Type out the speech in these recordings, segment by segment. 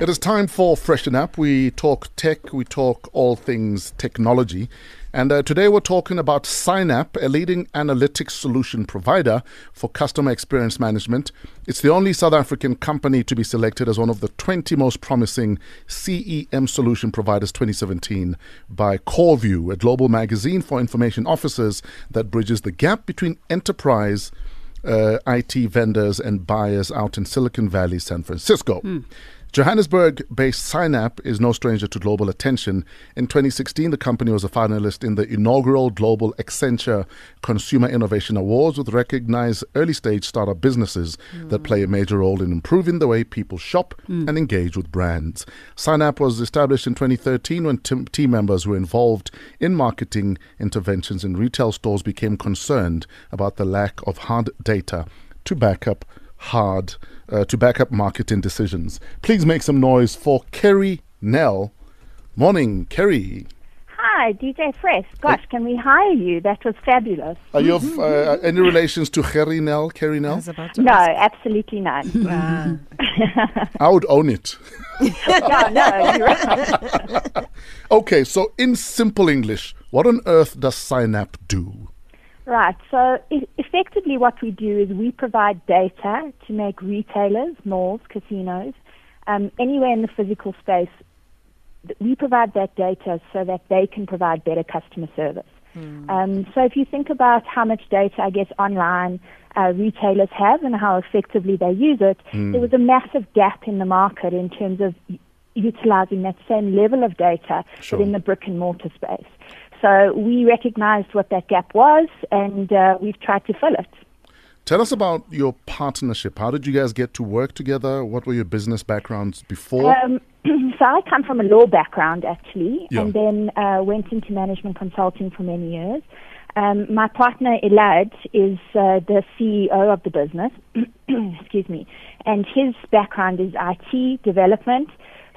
It is time for Freshen Up. We talk tech, we talk all things technology. And uh, today we're talking about Syenap, a leading analytics solution provider for customer experience management. It's the only South African company to be selected as one of the 20 most promising CEM solution providers 2017 by CIOReview, a global magazine for information officers that bridges the gap between enterprise uh, IT vendors and buyers out in Silicon Valley, San Francisco. Mm. Johannesburg based Syenap is no stranger to global attention. In 2016, the company was a finalist in the inaugural Global Accenture Consumer Innovation Awards, with recognized early stage startup businesses mm. that play a major role in improving the way people shop mm. and engage with brands. Syenap was established in 2013 when t- team members were involved in marketing interventions in retail stores became concerned about the lack of hard data to back up hard uh, to back up marketing decisions. Please make some noise for Kerry Nel. Morning, Kerry. Hi, DJ Fresh. Gosh, can we hire you? That was fabulous. Are you of uh, any relations to Kerry Nel? Kerry Nel? No, absolutely not. I would own it. no, no, you're right. okay, so in simple English, what on earth does Syenap do? Right. So e- effectively, what we do is we provide data to make retailers, malls, casinos, um, anywhere in the physical space. We provide that data so that they can provide better customer service. Mm. Um, so if you think about how much data, I guess, online uh, retailers have and how effectively they use it, mm. there was a massive gap in the market in terms of utilizing that same level of data sure. but in the brick and mortar space. So we recognized what that gap was and uh, we've tried to fill it. Tell us about your partnership. How did you guys get to work together? What were your business backgrounds before? Um, so I come from a law background actually, yeah. and then uh, went into management consulting for many years. Um, my partner Elad is uh, the CEO of the business. Excuse me, and his background is IT development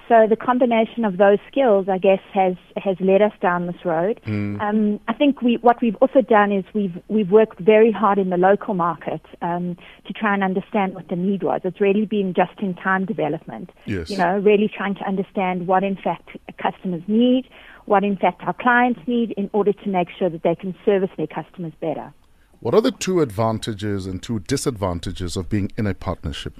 so the combination of those skills, I guess, has has led us down this road. Mm. Um, I think we what we've also done is we've we've worked very hard in the local market um, to try and understand what the need was. It's really been just in time development. Yes. You know, really trying to understand what in fact customers need, what in fact our clients need, in order to make sure that they can service their customers better. What are the two advantages and two disadvantages of being in a partnership?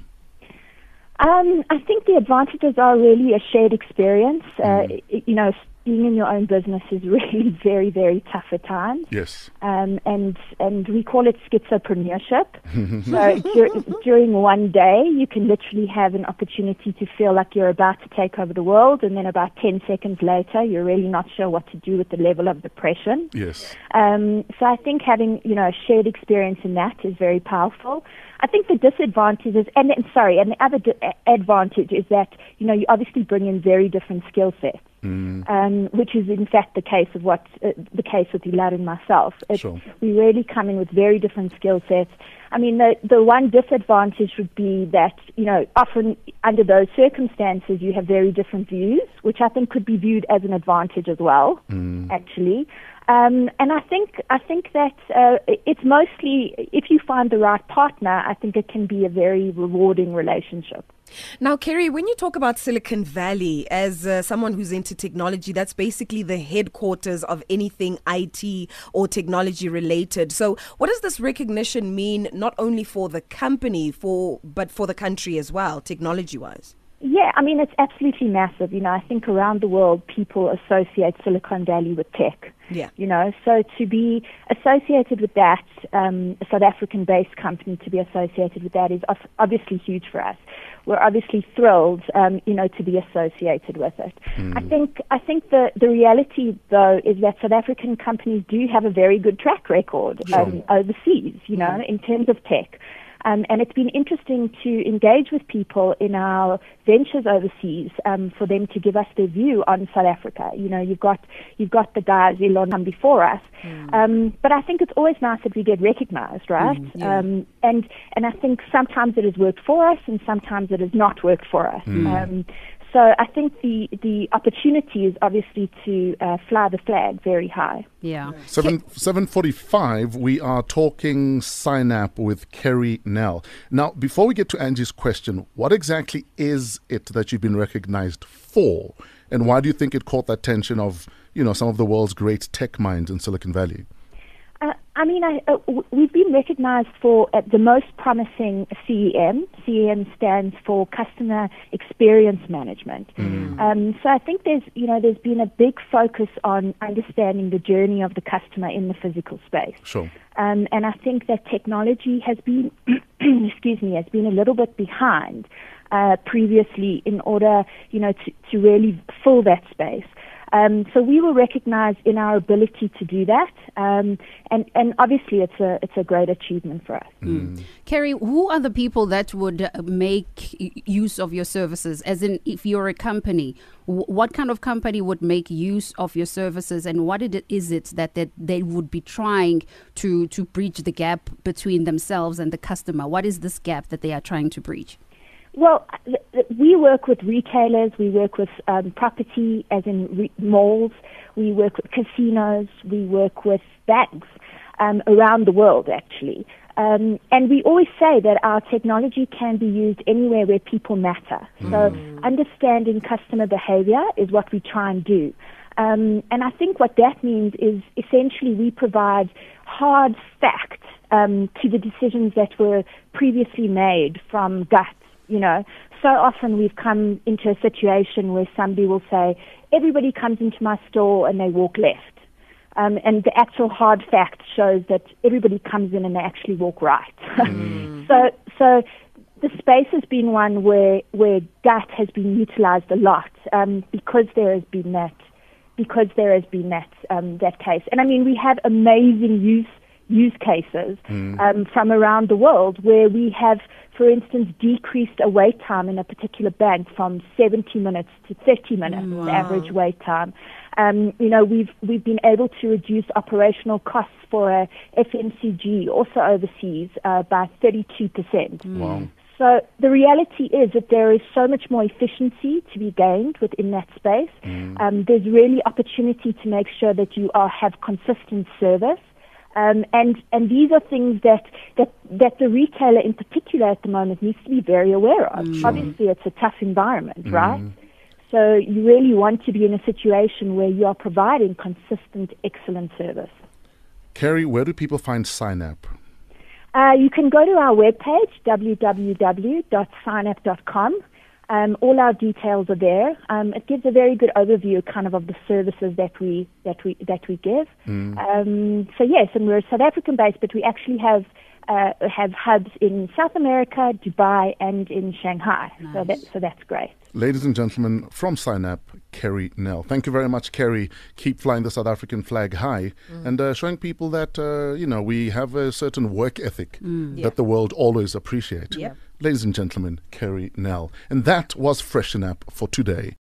Um, I think the advantages are really a shared experience. Uh, mm. You know, being in your own business is really very, very tough at times. Yes. Um, and and we call it schizopreneurship. so dur- during one day, you can literally have an opportunity to feel like you're about to take over the world, and then about ten seconds later, you're really not sure what to do with the level of depression. Yes. Um, so I think having you know a shared experience in that is very powerful. I think the disadvantage is, and, and sorry, and the other di- advantage is that you know you obviously bring in very different skill sets. Mm. Um, which is in fact the case of what uh, the case with Elad and myself. sure. We really come in with very different skill sets. I mean, the the one disadvantage would be that you know often under those circumstances you have very different views, which I think could be viewed as an advantage as well. Mm. Actually, um, and I think I think that uh, it's mostly if you find the right partner, I think it can be a very rewarding relationship. Now, Kerry, when you talk about Silicon Valley as uh, someone who's into technology, that's basically the headquarters of anything IT or technology related. So, what does this recognition mean not only for the company, for but for the country as well, technology wise? Yeah, I mean, it's absolutely massive. You know, I think around the world people associate Silicon Valley with tech. Yeah. You know, so to be associated with that, um, a South African based company to be associated with that is obviously huge for us. We're obviously thrilled, um, you know, to be associated with it. Mm. I think, I think the, the reality though is that South African companies do have a very good track record sure. um, overseas, you know, mm. in terms of tech. Um, and it's been interesting to engage with people in our ventures overseas um, for them to give us their view on South Africa. You know, you've got you've got the guys Elon come before us, mm. um, but I think it's always nice that we get recognised, right? Mm, yeah. um, and and I think sometimes it has worked for us, and sometimes it has not worked for us. Mm. Um, so I think the the opportunity is obviously to uh, fly the flag very high. Yeah. Seven seven forty five. We are talking Syenap with Kerry Nel. Now, before we get to Angie's question, what exactly is it that you've been recognized for, and why do you think it caught the attention of you know some of the world's great tech minds in Silicon Valley? I mean, I, uh, we've been recognized for uh, the most promising CEM. CEM stands for Customer Experience Management. Um, so I think there's, you know, there's been a big focus on understanding the journey of the customer in the physical space. Sure. Um, and I think that technology has been, excuse me, has been a little bit behind uh, previously in order, you know, to, to really fill that space. Um, so we were recognized in our ability to do that, um, and and obviously it's a it's a great achievement for us. Kerry, who are the people that would uh, make use of your services? As in, if you're a company, what kind of company would make use of your services, and what it is it that, that they would be trying to to bridge the gap between themselves and the customer? What is this gap that they are trying to breach? Well, th- we work with retailers, we work with um, property, as in re- malls, we work with casinos, we work with banks um, around the world, actually. Um, and we always say that our technology can be used anywhere where people matter. So, understanding customer behavior is what we try and do. Um, and I think what that means is essentially we provide hard facts um, to the decisions that were previously made from gut. You know, so often we've come into a situation where somebody will say, everybody comes into my store and they walk left. Um, and the actual hard fact shows that everybody comes in and they actually walk right. so, so the space has been one where where gut has been utilized a lot um, because there has been that because there has been that um, that case. And I mean, we have amazing use use cases um, from around the world where we have, for instance, decreased a wait time in a particular bank from 70 minutes to 30 minutes, the average wait time. Um, you know, we've we've been able to reduce operational costs for a FMCG, also overseas, uh, by 32 percent. Wow. So the reality is that there is so much more efficiency to be gained within that space. Um, there's really opportunity to make sure that you are, have consistent service. Um, and and these are things that, that that the retailer in particular at the moment needs to be very aware of. Obviously, it's a tough environment, right? So you really want to be in a situation where you are providing consistent, excellent service. Kerry, where do people find Syenap? Uh, you can go to our webpage, www.syenap.com. Um, all our details are there. Um, it gives a very good overview, kind of, of the services that we that we that we give. Um, so yes, and we're South African based, but we actually have uh, have hubs in South America, Dubai, and in Shanghai. So that so that's great. Ladies and gentlemen, from Syenap, Kerry Nel. Thank you very much, Kerry. Keep flying the South African flag high and uh, showing people that, uh, you know, we have a certain work ethic that the world always appreciates. Yep. Ladies and gentlemen, Kerry Nel. And that was Freshen Up for today.